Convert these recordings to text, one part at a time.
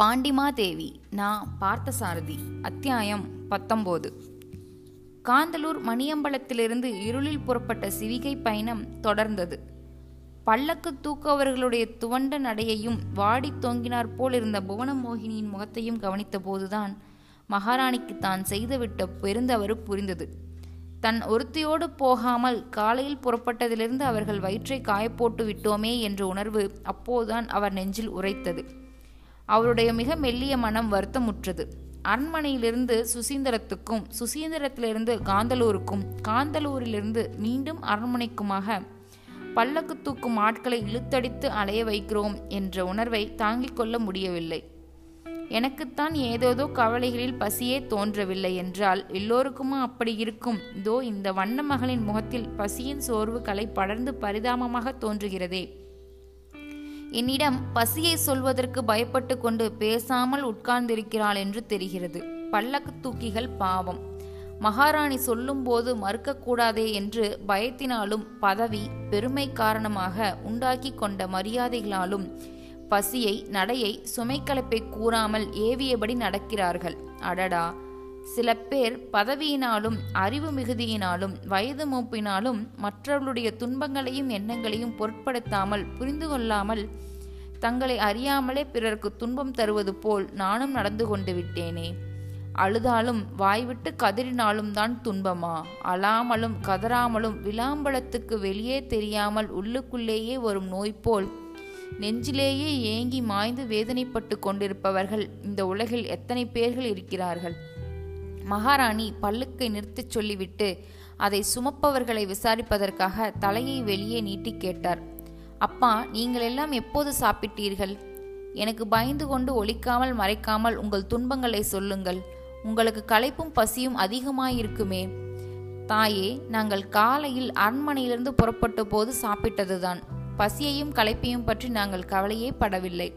பாண்டிமாதேவி நான் பார்த்தசாரதி அத்தியாயம் பத்தொம்போது. காந்தலூர் மணியம்பலத்திலிருந்து இருளில் புறப்பட்ட சிவிகை பயணம் தொடர்ந்தது. பல்லக்கு தூக்குவர்களுடைய துவண்ட நடையையும் வாடி தொங்கினார் போல் இருந்த புவனமோகினியின் முகத்தையும் கவனித்த போதுதான் மகாராணிக்கு தான் செய்துவிட்ட பெருந்தவறு புரிந்தது. தன் ஒருத்தியோடு போகாமல் காலையில் புறப்பட்டதிலிருந்து அவர்கள் வயிற்றை காயப்போட்டு விட்டோமே என்ற உணர்வு அப்போதுதான் அவர் நெஞ்சில் உரைத்தது. அவருடைய மிக மெல்லிய மனம் வருத்தமுற்றது. அரண்மனையிலிருந்து சுசீந்திரத்துக்கும் சுசீந்திரத்திலிருந்து காந்தலூருக்கும் காந்தலூரிலிருந்து மீண்டும் அரண்மனைக்குமாக பல்லக்கு தூக்கும் ஆட்களை இழுத்தடித்து அலைய வைக்கிறோம் என்ற உணர்வை தாங்கிக் கொள்ள முடியவில்லை. எனக்குத்தான் ஏதேதோ கவலைகளில் பசியே தோன்றவில்லை என்றால் எல்லோருக்குமா அப்படி இருக்கும்? இதோ இந்த வண்ண மகளின் முகத்தில் பசியின் சோர்வுகளை படர்ந்து பரிதாபமாக தோன்றுகிறதே. என்னிடம் பசியை சொல்வதற்கு பயப்பட்டு கொண்டு பேசாமல் உட்கார்ந்திருக்கிறாள் என்று தெரிகிறது. பல்லக்கு தூக்கிகள் பாவம். மகாராணி சொல்லும்போது மறுக்கக்கூடாதே என்று பயத்தினாலும் பதவி பெருமை காரணமாக உண்டாக்கி கொண்ட மரியாதைகளாலும் பசியை நடையை சுமைக்கலப்பை கூறாமல் ஏவியபடி நடக்கிறார்கள். அடடா! சில பேர் பதவியினாலும் அறிவு மிகுதியினாலும் வயது மூப்பினாலும் மற்றவர்களுடைய துன்பங்களையும் எண்ணங்களையும் பொருட்படுத்தாமல் புரிந்து கொள்ளாமல் தங்களை அறியாமலே பிறருக்கு துன்பம் தருவது போல் நானும் நடந்து கொண்டு விட்டேனே. அழுதாலும் வாய்விட்டு கதறினாலும் தான் துன்பமா? அழாமலும் கதறாமலும் விளாம்பலத்துக்கு வெளியே தெரியாமல் உள்ளுக்குள்ளேயே வரும் நோய் போல் நெஞ்சிலேயே ஏங்கி மாய்ந்து வேதனைப்பட்டு கொண்டிருப்பவர்கள் இந்த உலகில் எத்தனை பேர்கள் இருக்கிறார்கள்? மகாராணி பல்லுக்கை நிறுத்தச் சொல்லிவிட்டு அதை சுமப்பவர்களை விசாரிப்பதற்காக தலையை வெளியே நீட்டி கேட்டார். அப்பா நீங்கள் எல்லாம் எப்போது சாப்பிட்டீர்கள்? எனக்கு பயந்து கொண்டு ஒழிக்காமல் மறைக்காமல் உங்கள் துன்பங்களை சொல்லுங்கள். உங்களுக்கு களைப்பும் பசியும் அதிகமாயிருக்குமே. தாயே நாங்கள் காலையில் அரண்மனையிலிருந்து புறப்பட்ட போது சாப்பிட்டதுதான். பசியையும் களைப்பையும் பற்றி நாங்கள் கவலையே படவில்லை.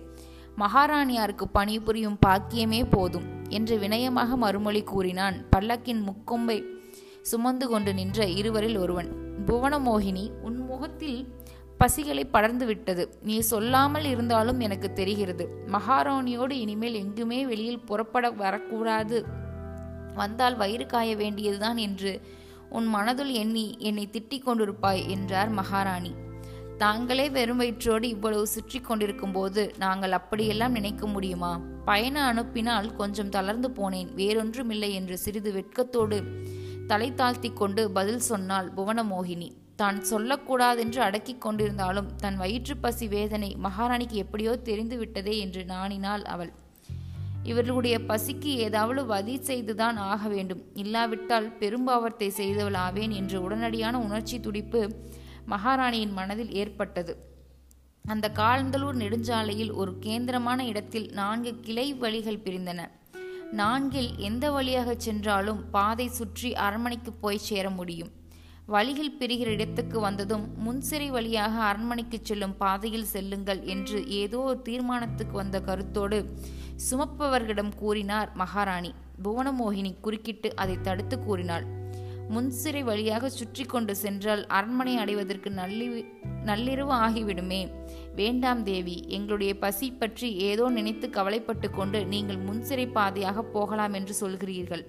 மகாராணியாருக்கு பணிபுரியும் பாக்கியமே போதும். என்று வினயமாக மறுமொழி கூறினான். பல்லக்கின் முக்கொம்பை சுமந்து கொண்டு நின்ற இருவரில் ஒருவன் புவனமோகினி உன் முகத்தில் பசிகளை படர்ந்து விட்டது. நீ சொல்லாமல் இருந்தாலும் எனக்கு தெரிகிறது. மகாராணியோடு இனிமேல் எங்குமே வெளியில் புறப்பட வரக்கூடாது. வந்தால் வயிறு காய வேண்டியதுதான் என்று உன் மனதுள் எண்ணி என்னை திட்டிக் கொண்டிருப்பாய் என்றார் மகாராணி. தாங்களே வெறும் வயிற்றோடு இவ்வளவு சுற்றி கொண்டிருக்கும் போது நாங்கள் அப்படியெல்லாம் நினைக்க முடியுமா? பயண அனுப்பினால் கொஞ்சம் தளர்ந்து போனேன். வேறொன்றுமில்லை என்று சிறிது வெட்கத்தோடு தலை தாழ்த்தி கொண்டு பதில் சொன்னாள் புவனமோகினி. தான் சொல்லக்கூடாதென்று அடக்கிக் கொண்டிருந்தாலும் தன் வயிற்று பசி வேதனை மகாராணிக்கு எப்படியோ தெரிந்து விட்டதே என்று நாணினாள் அவள். இவர்களுடைய பசிக்கு ஏதாவது வதி செய்துதான் ஆக வேண்டும். இல்லாவிட்டால் பெரும்பாவத்தை செய்தவள் ஆவேன் என்று உடனடியான உணர்ச்சி துடிப்பு மகாராணியின் மனதில் ஏற்பட்டது. அந்த காலந்தலூர் நெடுஞ்சாலையில் ஒரு கேந்திரமான இடத்தில் நான்கு கிளை வழிகள் பிரிந்தன. நான்கில் எந்த வழியாக சென்றாலும் பாதை சுற்றி அரண்மனைக்கு போய் சேர முடியும். வழிகள் பிரிகிற இடத்துக்கு வந்ததும் முன்சிறை வழியாக அரண்மனைக்கு செல்லும் பாதையில் செல்லுங்கள் என்று ஏதோ ஒரு தீர்மானத்துக்கு வந்த கருத்தோடு சுமப்பவர்களிடம் கூறினார் மகாராணி. புவனமோகினி குறுக்கிட்டு அதை தடுத்து கூறினாள். முன்சிறை வழியாக சுற்றி கொண்டு சென்றால் அரண்மனை அடைவதற்கு நல்லி நள்ளிரவு ஆகிவிடுமே. வேண்டாம் தேவி எங்களுடைய பசி பற்றி ஏதோ நினைத்து கவலைப்பட்டு கொண்டு நீங்கள் முன்சிறை பாதையாக போகலாம் என்று சொல்கிறீர்கள்.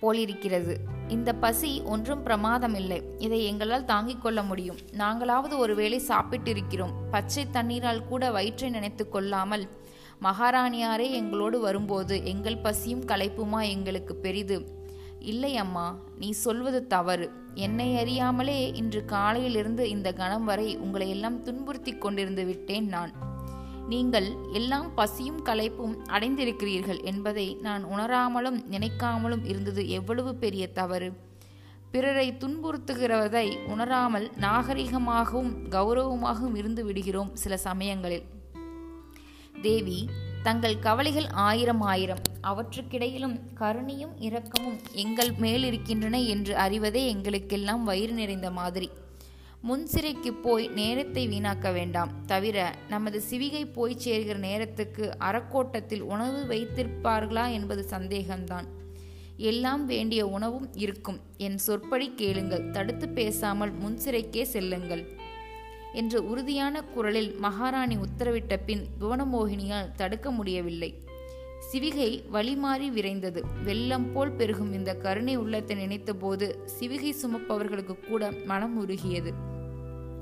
போலிருக்கிறது. இந்த பசி ஒன்றும் பிரமாதம் இல்லை இதை எங்களால் தாங்கிக் கொள்ள முடியும். நாங்களாவது ஒருவேளை சாப்பிட்டிருக்கிறோம். பச்சை தண்ணீரால் கூட வயிற்றை நினைத்து கொள்ளாமல் மகாராணியாரே எங்களோடு வரும்போது எங்கள் பசியும் களைப்புமா எங்களுக்கு பெரிது. இல்லை அம்மா நீ சொல்வது தவறு. என்னை அறியாமலே இன்று காலையிலிருந்து இந்த கணம் வரை உங்களை எல்லாம் துன்புறுத்தி கொண்டிருந்து விட்டேன் நான். நீங்கள் எல்லாம் பசியும் களைப்பும் அடைந்திருக்கிறீர்கள் என்பதை நான் உணராமலும் நினைக்காமலும் இருந்தது எவ்வளவு பெரிய தவறு. பிறரை துன்புறுத்துகிறதை உணராமல் நாகரிகமாகவும் கௌரவமாகவும் இருந்து விடுகிறோம் சில சமயங்களில். தேவி தங்கள் கவலைகள் ஆயிரம் ஆயிரம். அவற்றுக்கிடையிலும் கருணையும் இரக்கமும் எங்கள் மேலிருக்கின்றன என்று அறிவதே எங்களுக்கெல்லாம் வயிறு நிறைந்த மாதிரி. முன்சிறைக்கு போய் நேரத்தை வீணாக்க வேண்டாம். தவிர நமது சிவிகை போய் சேர்கிற நேரத்துக்கு அறக்கோட்டத்தில் உணவு வைத்திருப்பார்களா என்பது சந்தேகம்தான். எல்லாம் வேண்டிய உணவும் இருக்கும். என் சொற்படி கேளுங்கள். தடுத்து பேசாமல் முன்சிறைக்கே செல்லுங்கள். என்று உறுதியான குரலில் மகாராணி உத்தரவிட்ட பின் புவனமோகினியால் தடுக்க முடியவில்லை. சிவிகை வழிமாறி விரைந்தது. வெள்ளம் போல் பெருகும் இந்த கருணை உள்ளத்தை நினைத்தபோது சிவிகை சுமப்பவர்களுக்கு கூட மனம் உருகியது.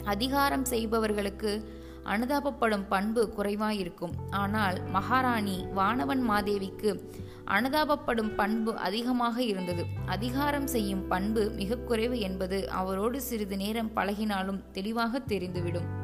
அதிகாரம் செய்பவர்களுக்கு அனுதாபப்படும் பண்பு குறைவாயிருக்கும். ஆனால் மகாராணி வானவன் மாதேவிக்கு அனுதாபப்படும் பண்பு அதிகமாக இருந்தது. அதிகாரம் செய்யும் பண்பு மிக குறைவு என்பது அவரோடு சிறிது நேரம் பழகினாலும் தெளிவாக தெரிந்துவிடும்.